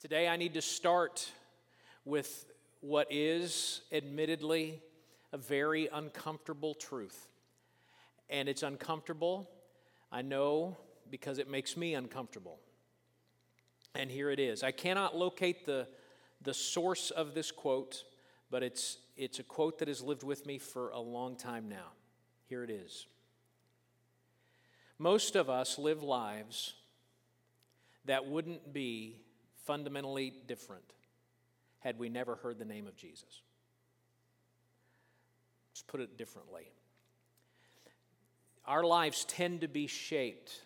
Today, I need to start with what is admittedly a very uncomfortable truth. And it's uncomfortable, I know, because it makes me uncomfortable. And here it is. I cannot locate the, the source of this quote, but it's, it's a quote that has lived with me for a long time now. Here it is. Most of us live lives that wouldn't be fundamentally different had we never heard the name of Jesus. Let's put it differently. Our lives tend to be shaped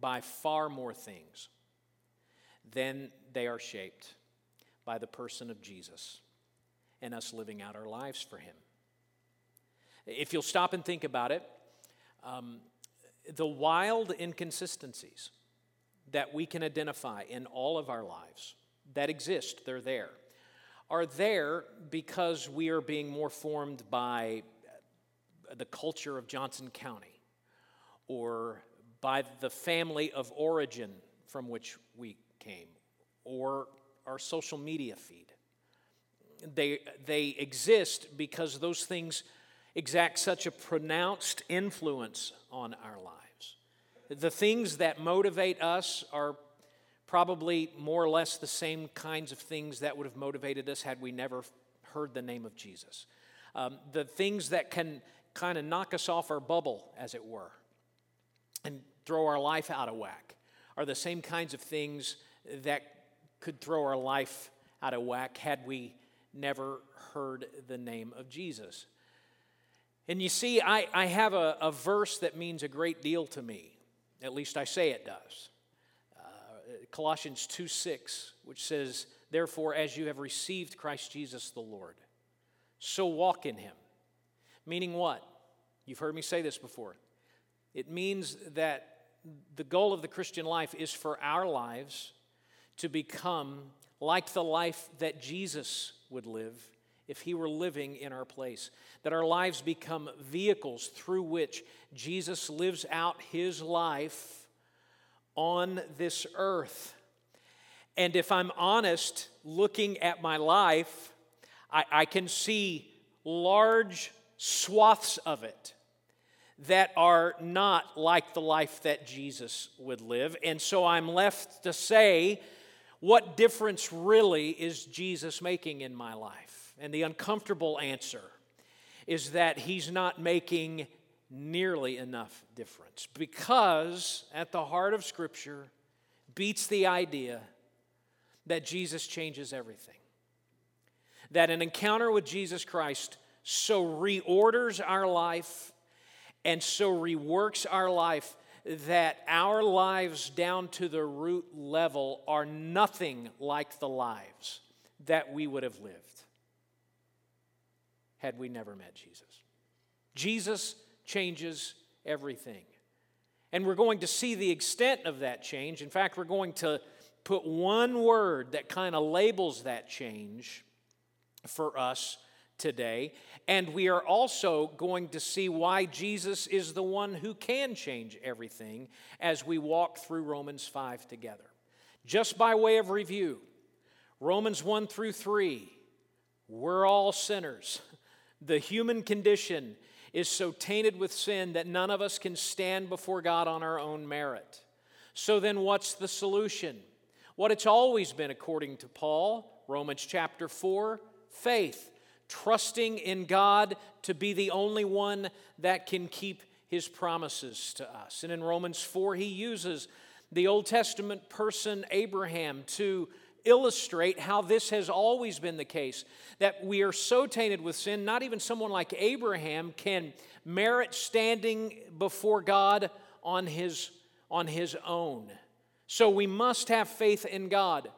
by far more things than they are shaped by the person of Jesus and us living out our lives for Him. If you'll stop and think about it, um, the wild inconsistencies that we can identify in all of our lives that exist, they're there, are there because we are being more formed by the culture of Johnson County or by the family of origin from which we came or our social media feed. They, they exist because those things exact such a pronounced influence on our lives. The things that motivate us are probably more or less the same kinds of things that would have motivated us had we never heard the name of Jesus. Um, the things that can kind of knock us off our bubble, as it were, and throw our life out of whack are the same kinds of things that could throw our life out of whack had we never heard the name of Jesus. And you see, I, I have a, a verse that means a great deal to me. At least I say it does. Uh, Colossians 2 6, which says, Therefore, as you have received Christ Jesus the Lord, so walk in him. Meaning what? You've heard me say this before. It means that the goal of the Christian life is for our lives to become like the life that Jesus would live if he were living in our place. That our lives become vehicles through which Jesus lives out his life on this earth. And if I'm honest, looking at my life, I, I can see large swaths of it that are not like the life that Jesus would live. And so I'm left to say, what difference really is Jesus making in my life? And the uncomfortable answer is that he's not making nearly enough difference because at the heart of Scripture beats the idea that Jesus changes everything. That an encounter with Jesus Christ so reorders our life and so reworks our life that our lives down to the root level are nothing like the lives that we would have lived had we never met Jesus. Jesus changes everything. And we're going to see the extent of that change. In fact, we're going to put one word that kind of labels that change for us today. And we are also going to see why Jesus is the one who can change everything as we walk through Romans 5 together. Just by way of review, Romans 1 through 3, we're all sinners. The human condition is so tainted with sin that none of us can stand before God on our own merit. So then, what's the solution? What it's always been, according to Paul, Romans chapter 4 faith trusting in God to be the only one that can keep his promises to us. And in Romans 4, he uses the Old Testament person Abraham to illustrate how this has always been the case that we are so tainted with sin, not even someone like Abraham can merit standing before God on his, on his own. So we must have faith in God.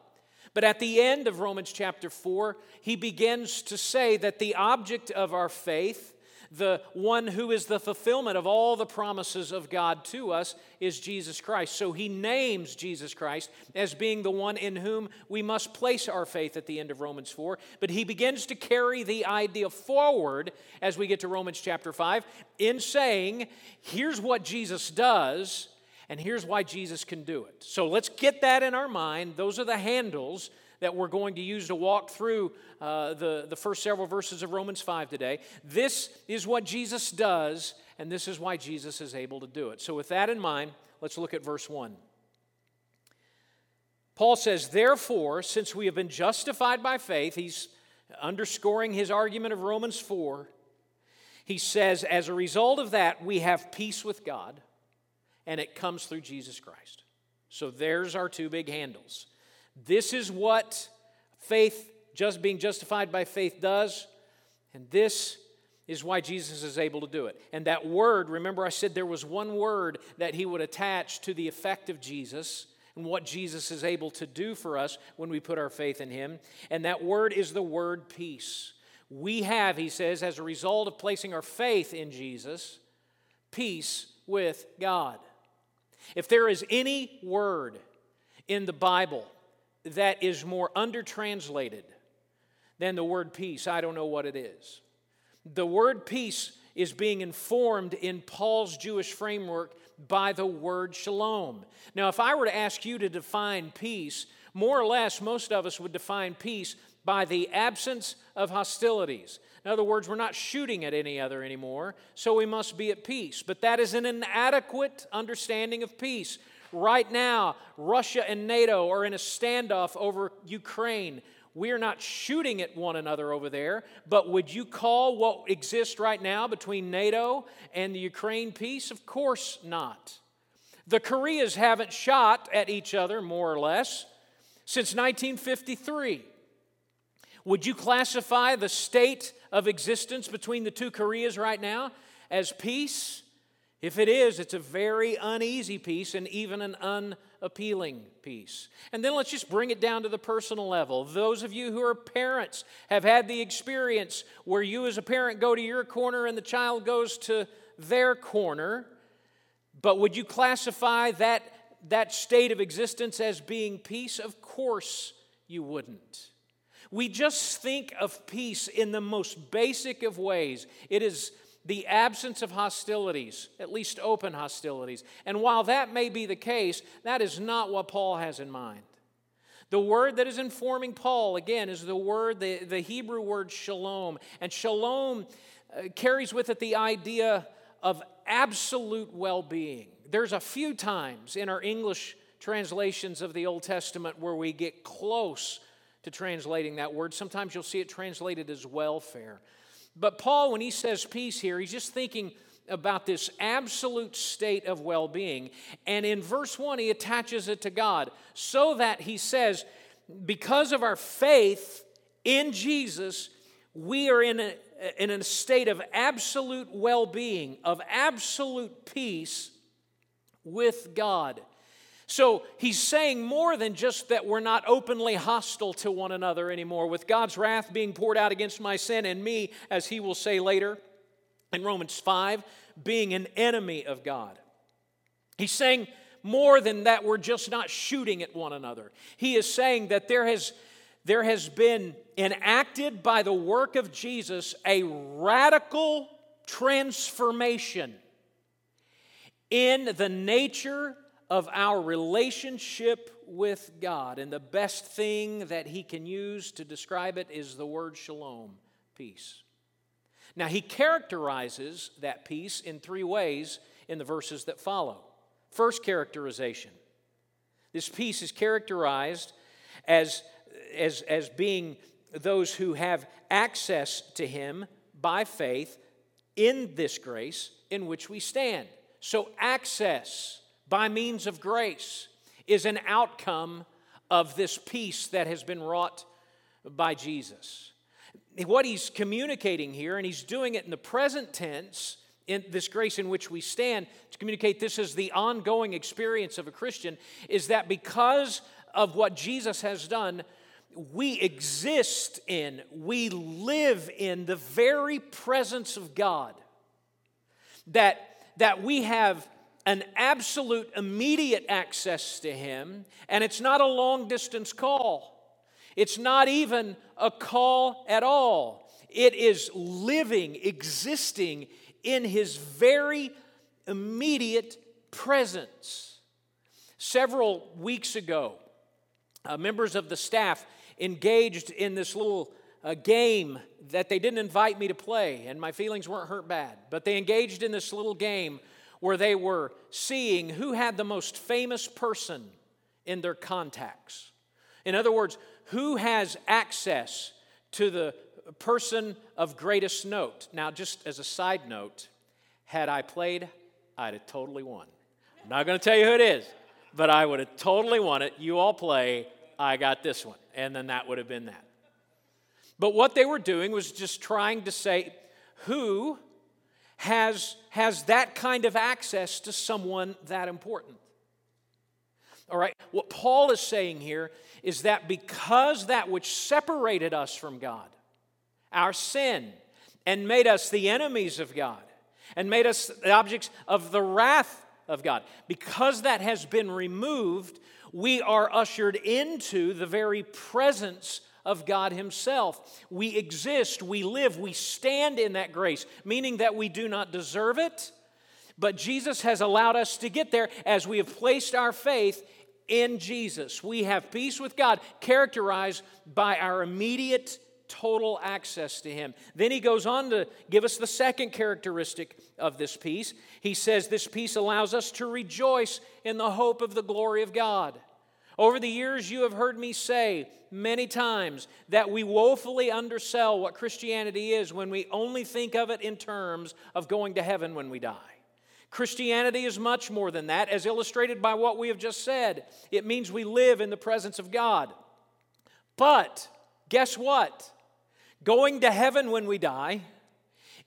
But at the end of Romans chapter 4, he begins to say that the object of our faith, the one who is the fulfillment of all the promises of God to us, is Jesus Christ. So he names Jesus Christ as being the one in whom we must place our faith at the end of Romans 4. But he begins to carry the idea forward as we get to Romans chapter 5 in saying, here's what Jesus does And here's why Jesus can do it. So let's get that in our mind. Those are the handles that we're going to use to walk through uh, the, the first several verses of Romans 5 today. This is what Jesus does, and this is why Jesus is able to do it. So, with that in mind, let's look at verse 1. Paul says, Therefore, since we have been justified by faith, he's underscoring his argument of Romans 4. He says, As a result of that, we have peace with God, and it comes through Jesus Christ. So there's our two big handles. This is what faith, just being justified by faith, does, and this is why Jesus is able to do it. And that word, remember I said there was one word that he would attach to the effect of Jesus and what Jesus is able to do for us when we put our faith in him. And that word is the word peace. We have, he says, as a result of placing our faith in Jesus, peace with God. If there is any word in the Bible that is more undertranslated than the word peace, I don't know what it is. The word peace is being informed in Paul's Jewish framework by the word shalom. Now, if I were to ask you to define peace, more or less, most of us would define peace by the absence of hostilities. In other words, we're not shooting at any other anymore, so we must be at peace. But that is an inadequate understanding of peace. Right now, Russia and NATO are in a standoff over Ukraine. We are not shooting at one another over there, but would you call what exists right now between NATO and the Ukraine peace? Of course not. The Koreas haven't shot at each other, more or less, since 1953. Would you classify the state of existence between the two Koreas right now as peace? If it is, it's a very uneasy peace and even an unappealing peace. And then let's just bring it down to the personal level. Those of you who are parents have had the experience where you, as a parent, go to your corner and the child goes to their corner. But would you classify that, that state of existence as being peace? Of course you wouldn't. We just think of peace in the most basic of ways. It is the absence of hostilities, at least open hostilities. And while that may be the case, that is not what Paul has in mind. The word that is informing Paul, again, is the word, the, the Hebrew word shalom. And shalom uh, carries with it the idea of absolute well being. There's a few times in our English translations of the Old Testament where we get close to translating that word. Sometimes you'll see it translated as welfare. But Paul, when he says peace here, he's just thinking about this absolute state of well being. And in verse 1, he attaches it to God so that he says, because of our faith in Jesus, we are in a, in a state of absolute well being, of absolute peace with God. So he's saying more than just that we're not openly hostile to one another anymore, with God's wrath being poured out against my sin and me, as he will say later in Romans 5, being an enemy of God. He's saying more than that we're just not shooting at one another. He is saying that there has, there has been enacted by the work of Jesus a radical transformation in the nature of our relationship with God. And the best thing that he can use to describe it is the word shalom, peace. Now, he characterizes that peace in three ways in the verses that follow. First characterization this peace is characterized as, as, as being those who have access to him by faith in this grace in which we stand. So, access by means of grace is an outcome of this peace that has been wrought by Jesus. What he's communicating here, and he's doing it in the present tense, in this grace in which we stand, to communicate this is the ongoing experience of a Christian, is that because of what Jesus has done, we exist in, we live in the very presence of God. That, that we have an absolute immediate access to Him, and it's not a long distance call. It's not even a call at all. It is living, existing in His very immediate presence. Several weeks ago, uh, members of the staff engaged in this little uh, game that they didn't invite me to play, and my feelings weren't hurt bad. But they engaged in this little game where they were seeing who had the most famous person in their contacts. In other words, who has access to the person of greatest note. Now, just as a side note, had I played, I'd have totally won. I'm not going to tell you who it is, but I would have totally won it. You all play, I got this one. And then that would have been that. But what they were doing was just trying to say who has, has that kind of access to someone that important. All right, what Paul is saying here is that because that which separated us from God, our sin, and made us the enemies of God, and made us the objects of the wrath of God, because that has been removed, we are ushered into the very presence of God Himself. We exist, we live, we stand in that grace, meaning that we do not deserve it, but Jesus has allowed us to get there as we have placed our faith in Jesus. We have peace with God, characterized by our immediate total access to Him. Then he goes on to give us the second characteristic of this peace. He says this peace allows us to rejoice in the hope of the glory of God. Over the years, you have heard me say many times that we woefully undersell what Christianity is when we only think of it in terms of going to heaven when we die. Christianity is much more than that, as illustrated by what we have just said. It means we live in the presence of God. But guess what? Going to heaven when we die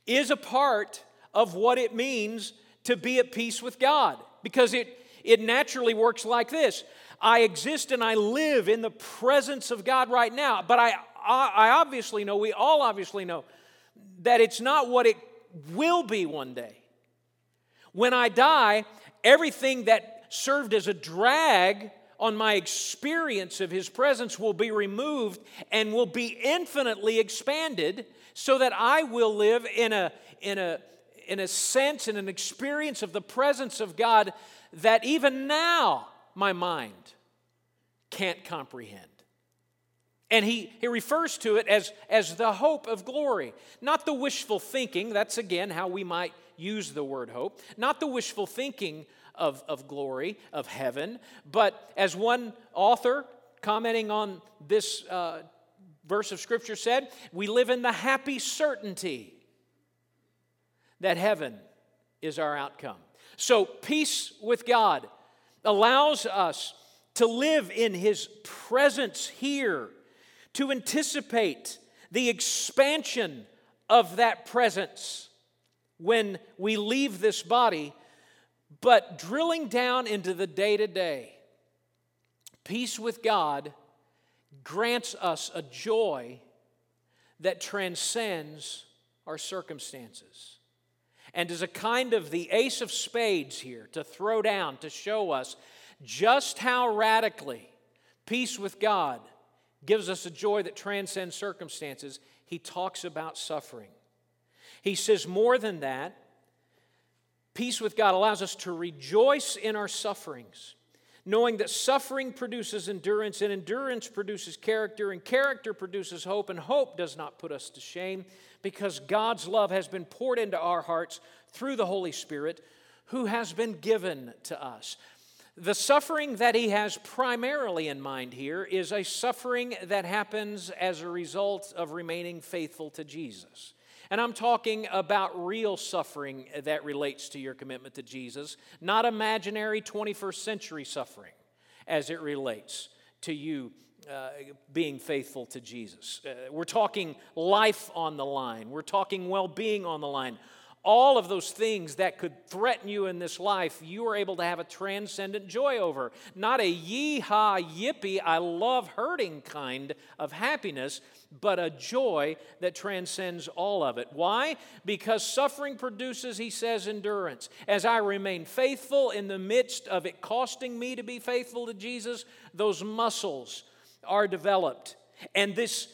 is a part of what it means to be at peace with God because it, it naturally works like this I exist and I live in the presence of God right now, but I, I obviously know, we all obviously know, that it's not what it will be one day. When I die, everything that served as a drag on my experience of His presence will be removed and will be infinitely expanded so that I will live in a, in a, in a sense and an experience of the presence of God that even now my mind can't comprehend. And he, he refers to it as, as the hope of glory, not the wishful thinking. That's again how we might use the word hope, not the wishful thinking of, of glory, of heaven, but as one author commenting on this uh, verse of Scripture said, we live in the happy certainty that heaven is our outcome. So, peace with God allows us to live in His presence here, to anticipate the expansion of that presence when we leave this body, but drilling down into the day to day, peace with God grants us a joy that transcends our circumstances. And is a kind of the ace of spades here to throw down to show us just how radically peace with God gives us a joy that transcends circumstances. He talks about suffering. He says, more than that, peace with God allows us to rejoice in our sufferings, knowing that suffering produces endurance, and endurance produces character, and character produces hope, and hope does not put us to shame because God's love has been poured into our hearts through the Holy Spirit who has been given to us. The suffering that he has primarily in mind here is a suffering that happens as a result of remaining faithful to Jesus. And I'm talking about real suffering that relates to your commitment to Jesus, not imaginary 21st century suffering as it relates to you uh, being faithful to Jesus. Uh, we're talking life on the line, we're talking well being on the line all of those things that could threaten you in this life, you are able to have a transcendent joy over. Not a yee-haw, yippee, I love hurting kind of happiness, but a joy that transcends all of it. Why? Because suffering produces, he says, endurance. As I remain faithful in the midst of it costing me to be faithful to Jesus, those muscles are developed. And this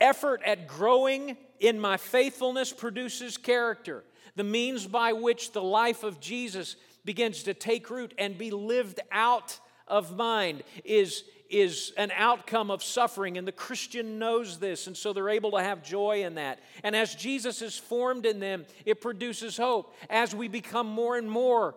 effort at growing in my faithfulness produces character the means by which the life of Jesus begins to take root and be lived out of mind is, is an outcome of suffering, and the Christian knows this, and so they're able to have joy in that. And as Jesus is formed in them, it produces hope. As we become more and more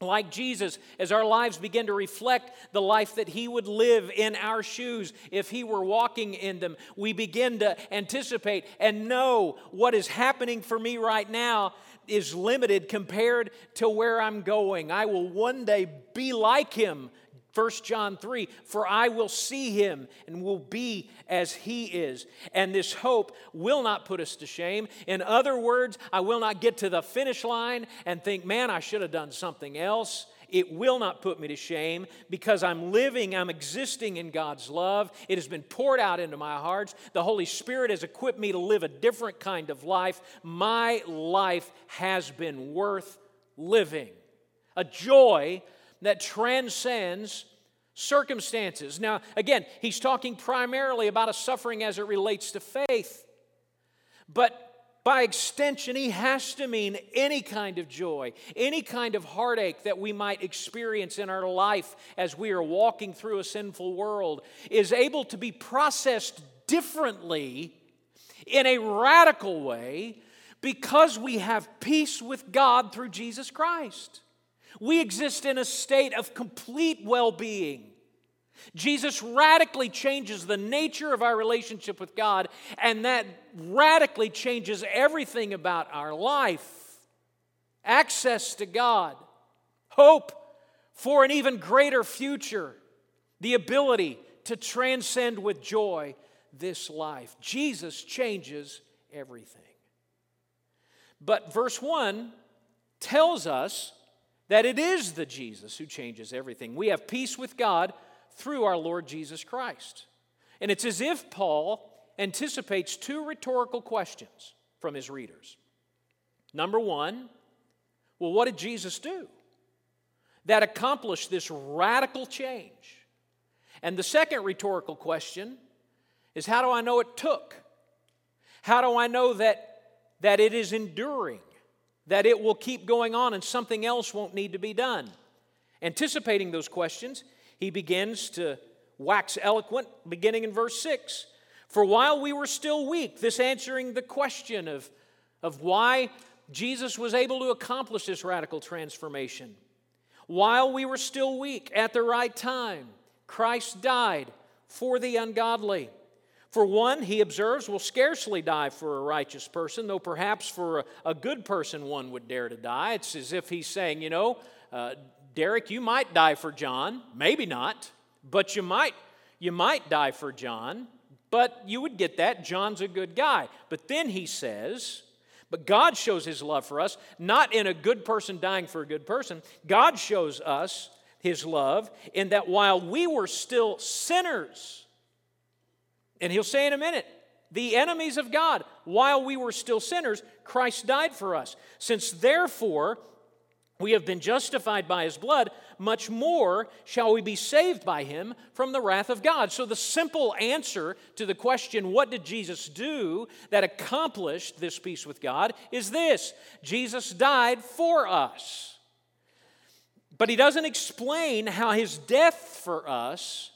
like Jesus, as our lives begin to reflect the life that He would live in our shoes if He were walking in them, we begin to anticipate and know what is happening for me right now is limited compared to where I'm going. I will one day be like Him 1 John 3 For I will see him and will be as he is. And this hope will not put us to shame. In other words, I will not get to the finish line and think, man, I should have done something else. It will not put me to shame because I'm living, I'm existing in God's love. It has been poured out into my hearts. The Holy Spirit has equipped me to live a different kind of life. My life has been worth living. A joy that transcends circumstances. Now, again, he's talking primarily about a suffering as it relates to faith. But by extension, he has to mean any kind of joy, any kind of heartache that we might experience in our life as we are walking through a sinful world is able to be processed differently in a radical way because we have peace with God through Jesus Christ. We exist in a state of complete well being. Jesus radically changes the nature of our relationship with God, and that radically changes everything about our life. Access to God, hope for an even greater future, the ability to transcend with joy this life. Jesus changes everything. But verse 1 tells us that it is the Jesus who changes everything. We have peace with God through our Lord Jesus Christ. And it's as if Paul anticipates two rhetorical questions from his readers. Number one, well, what did Jesus do that accomplished this radical change? And the second rhetorical question is how do I know it took? How do I know that, that it is enduring? That it will keep going on and something else won't need to be done. Anticipating those questions, he begins to wax eloquent, beginning in verse 6. For while we were still weak, this answering the question of, of why Jesus was able to accomplish this radical transformation. While we were still weak, at the right time, Christ died for the ungodly. For one, he observes, will scarcely die for a righteous person, though perhaps for a, a good person one would dare to die. It's as if he's saying, you know, uh, Derrick, you might die for John, maybe not, but you might, you might die for John, but you would get that. John's a good guy. But then he says, but God shows his love for us, not in a good person dying for a good person. God shows us his love in that while we were still sinners, and he'll say in a minute, the enemies of God, while we were still sinners, Christ died for us. Since therefore we have been justified by his blood, much more shall we be saved by him from the wrath of God. So, the simple answer to the question, what did Jesus do that accomplished this peace with God, is this Jesus died for us. But he doesn't explain how his death for us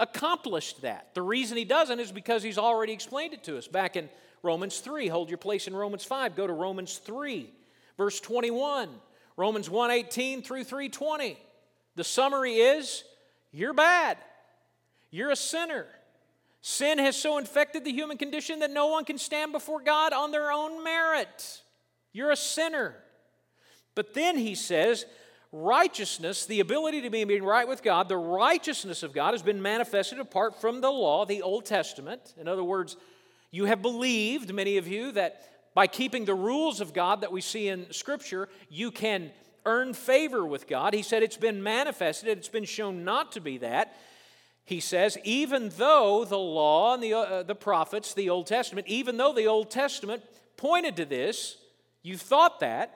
accomplished that. The reason he doesn't is because he's already explained it to us back in Romans 3. Hold your place in Romans 5. Go to Romans 3, verse 21. Romans 1:18 through 3:20. The summary is you're bad. You're a sinner. Sin has so infected the human condition that no one can stand before God on their own merit. You're a sinner. But then he says, righteousness, the ability to be right with God, the righteousness of God has been manifested apart from the law, the Old Testament. In other words, you have believed, many of you, that by keeping the rules of God that we see in Scripture, you can earn favor with God. He said it's been manifested, it's been shown not to be that. He says, even though the law and the, uh, the prophets, the Old Testament, even though the Old Testament pointed to this, you thought that,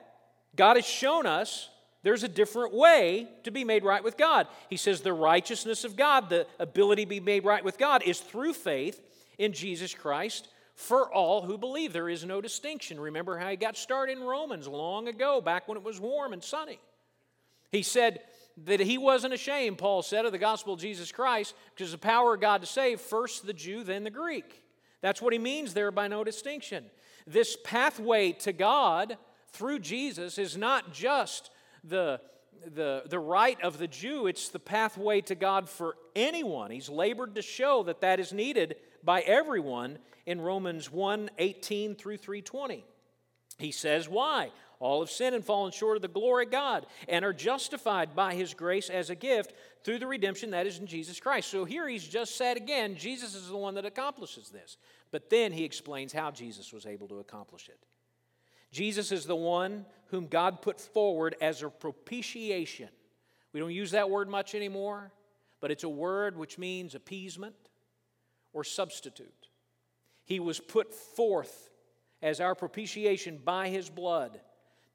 God has shown us there's a different way to be made right with God. He says the righteousness of God, the ability to be made right with God, is through faith in Jesus Christ for all who believe. There is no distinction. Remember how he got started in Romans long ago, back when it was warm and sunny. He said, that he wasn't ashamed, Paul said, of the gospel of Jesus Christ, because the power of God to save, first the Jew, then the Greek. That's what he means there by no distinction. This pathway to God through Jesus is not just the, the, the right of the Jew, it's the pathway to God for anyone. He's labored to show that that is needed by everyone in Romans 1 18 through 320. He says, Why? All have sinned and fallen short of the glory of God and are justified by his grace as a gift through the redemption that is in Jesus Christ. So here he's just said again, Jesus is the one that accomplishes this. But then he explains how Jesus was able to accomplish it. Jesus is the one whom God put forward as a propitiation. We don't use that word much anymore, but it's a word which means appeasement or substitute. He was put forth as our propitiation by his blood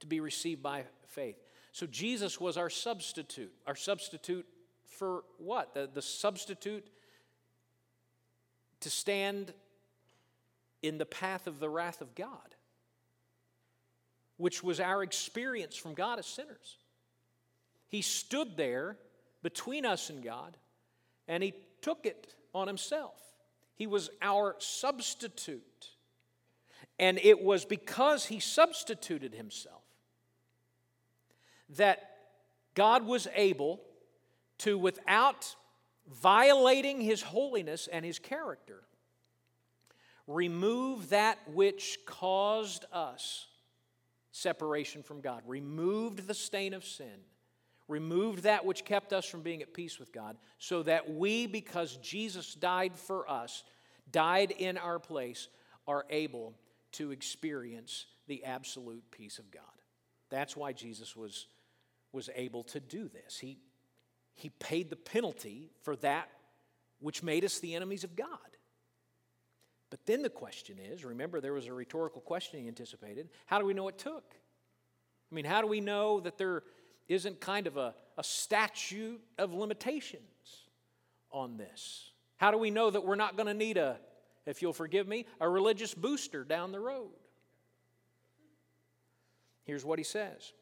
to be received by faith. So Jesus was our substitute. Our substitute for what? The, the substitute to stand in the path of the wrath of God, which was our experience from God as sinners. He stood there between us and God, and He took it on Himself. He was our substitute. And it was because He substituted Himself that God was able to, without violating His holiness and His character, remove that which caused us separation from God, removed the stain of sin, removed that which kept us from being at peace with God, so that we, because Jesus died for us, died in our place, are able to experience the absolute peace of God. That's why Jesus was, was able to do this. He, he paid the penalty for that which made us the enemies of God. But then the question is remember, there was a rhetorical question he anticipated. How do we know it took? I mean, how do we know that there isn't kind of a, a statute of limitations on this? How do we know that we're not going to need a, if you'll forgive me, a religious booster down the road? Here's what he says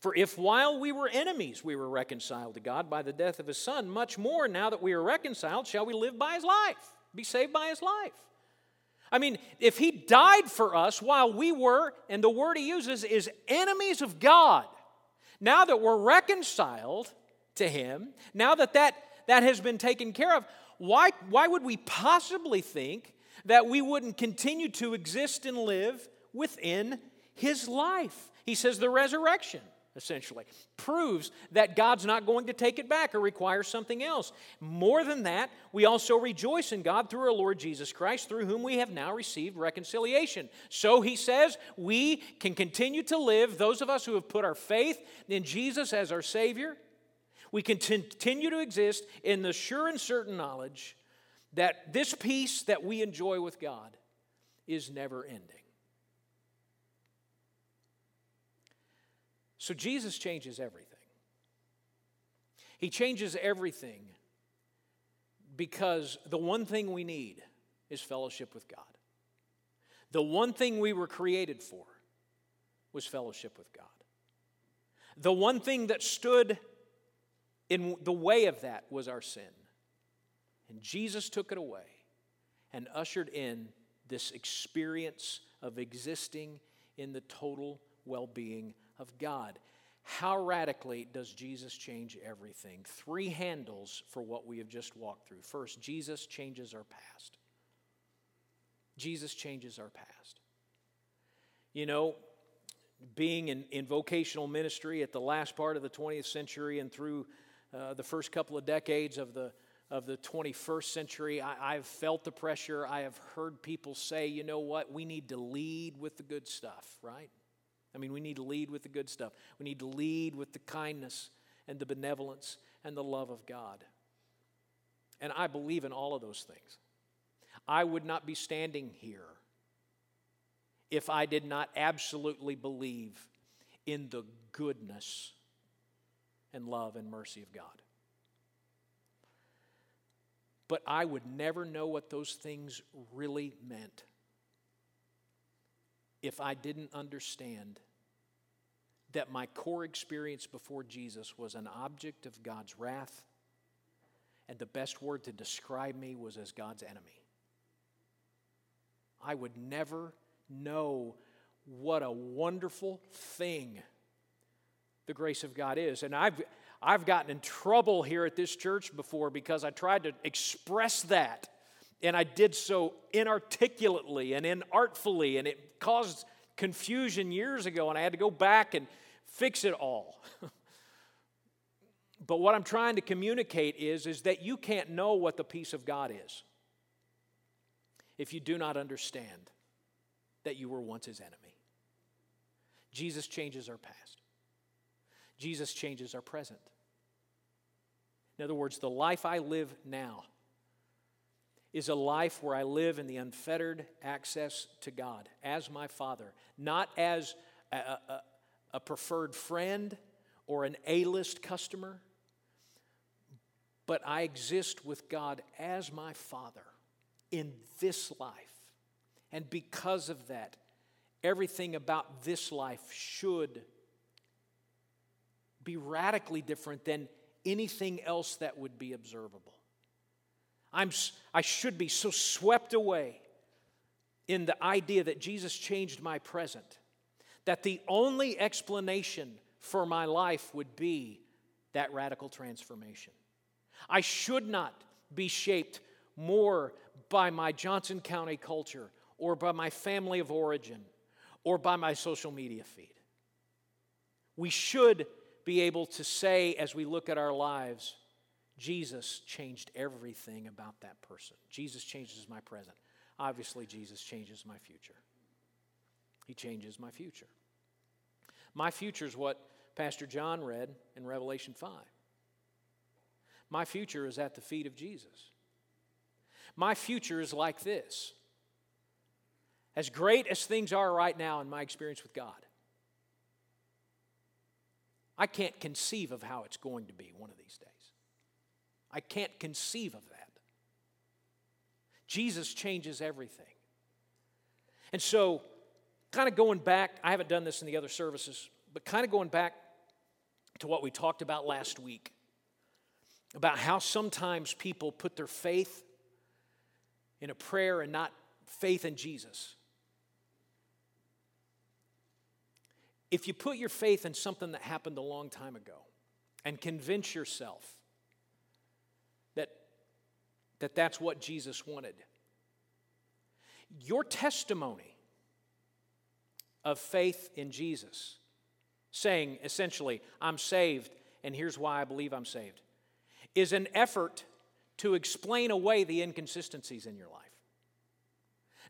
For if while we were enemies we were reconciled to God by the death of his Son, much more now that we are reconciled shall we live by his life be saved by his life. I mean, if he died for us while we were, and the word he uses is enemies of God, now that we're reconciled to him, now that that, that has been taken care of, why, why would we possibly think that we wouldn't continue to exist and live within his life? He says the resurrection essentially. Proves that God's not going to take it back or require something else. More than that, we also rejoice in God through our Lord Jesus Christ, through whom we have now received reconciliation. So he says we can continue to live, those of us who have put our faith in Jesus as our Savior, we can continue to exist in the sure and certain knowledge that this peace that we enjoy with God is never ending. So Jesus changes everything. He changes everything because the one thing we need is fellowship with God. The one thing we were created for was fellowship with God. The one thing that stood in the way of that was our sin. And Jesus took it away and ushered in this experience of existing in the total well being of God. How radically does Jesus change everything? Three handles for what we have just walked through. First, Jesus changes our past. Jesus changes our past. You know, being in, in vocational ministry at the last part of the 20th century and through uh, the first couple of decades of the, of the 21st century, I, I've felt the pressure. I have heard people say, you know what, we need to lead with the good stuff, right? I mean, we need to lead with the good stuff. We need to lead with the kindness and the benevolence and the love of God. And I believe in all of those things. I would not be standing here if I did not absolutely believe in the goodness and love and mercy of God. But I would never know what those things really meant if I didn't understand that my core experience before Jesus was an object of God's wrath, and the best word to describe me was as God's enemy. I would never know what a wonderful thing the grace of God is. And I've, I've gotten in trouble here at this church before because I tried to express that. And I did so inarticulately and inartfully, and it caused confusion years ago, and I had to go back and fix it all. but what I'm trying to communicate is, is that you can't know what the peace of God is if you do not understand that you were once his enemy. Jesus changes our past. Jesus changes our present. In other words, the life I live now is a life where I live in the unfettered access to God as my Father, not as a, a, a preferred friend or an A list customer, but I exist with God as my Father in this life. And because of that, everything about this life should be radically different than anything else that would be observable. I'm, I should be so swept away in the idea that Jesus changed my present that the only explanation for my life would be that radical transformation. I should not be shaped more by my Johnson County culture or by my family of origin or by my social media feed. We should be able to say as we look at our lives, Jesus changed everything about that person. Jesus changes my present. Obviously, Jesus changes my future. He changes my future. My future is what Pastor John read in Revelation 5. My future is at the feet of Jesus. My future is like this as great as things are right now in my experience with God, I can't conceive of how it's going to be one of these days. I can't conceive of that. Jesus changes everything. And so, kind of going back, I haven't done this in the other services, but kind of going back to what we talked about last week about how sometimes people put their faith in a prayer and not faith in Jesus. If you put your faith in something that happened a long time ago and convince yourself that that's what Jesus wanted, your testimony of faith in Jesus, saying essentially, I'm saved and here's why I believe I'm saved, is an effort to explain away the inconsistencies in your life.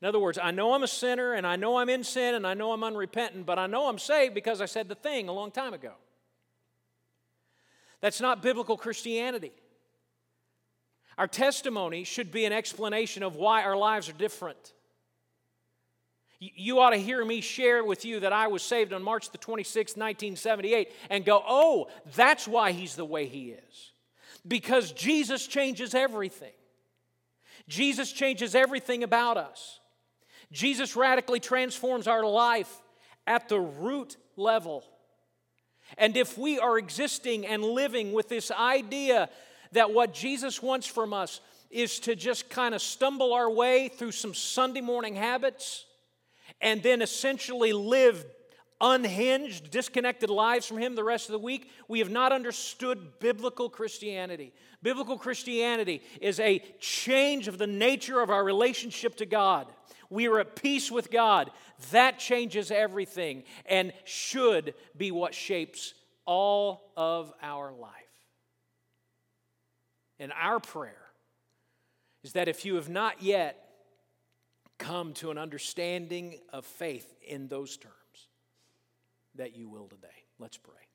In other words, I know I'm a sinner and I know I'm in sin and I know I'm unrepentant, but I know I'm saved because I said the thing a long time ago. That's not biblical Christianity. Our testimony should be an explanation of why our lives are different. You ought to hear me share with you that I was saved on March the 26th, 1978, and go, oh, that's why he's the way he is. Because Jesus changes everything. Jesus changes everything about us. Jesus radically transforms our life at the root level. And if we are existing and living with this idea that what Jesus wants from us is to just kind of stumble our way through some Sunday morning habits and then essentially live unhinged, disconnected lives from Him the rest of the week, we have not understood biblical Christianity. Biblical Christianity is a change of the nature of our relationship to God. We are at peace with God. That changes everything and should be what shapes all of our life. And our prayer is that if you have not yet come to an understanding of faith in those terms, that you will today. Let's pray.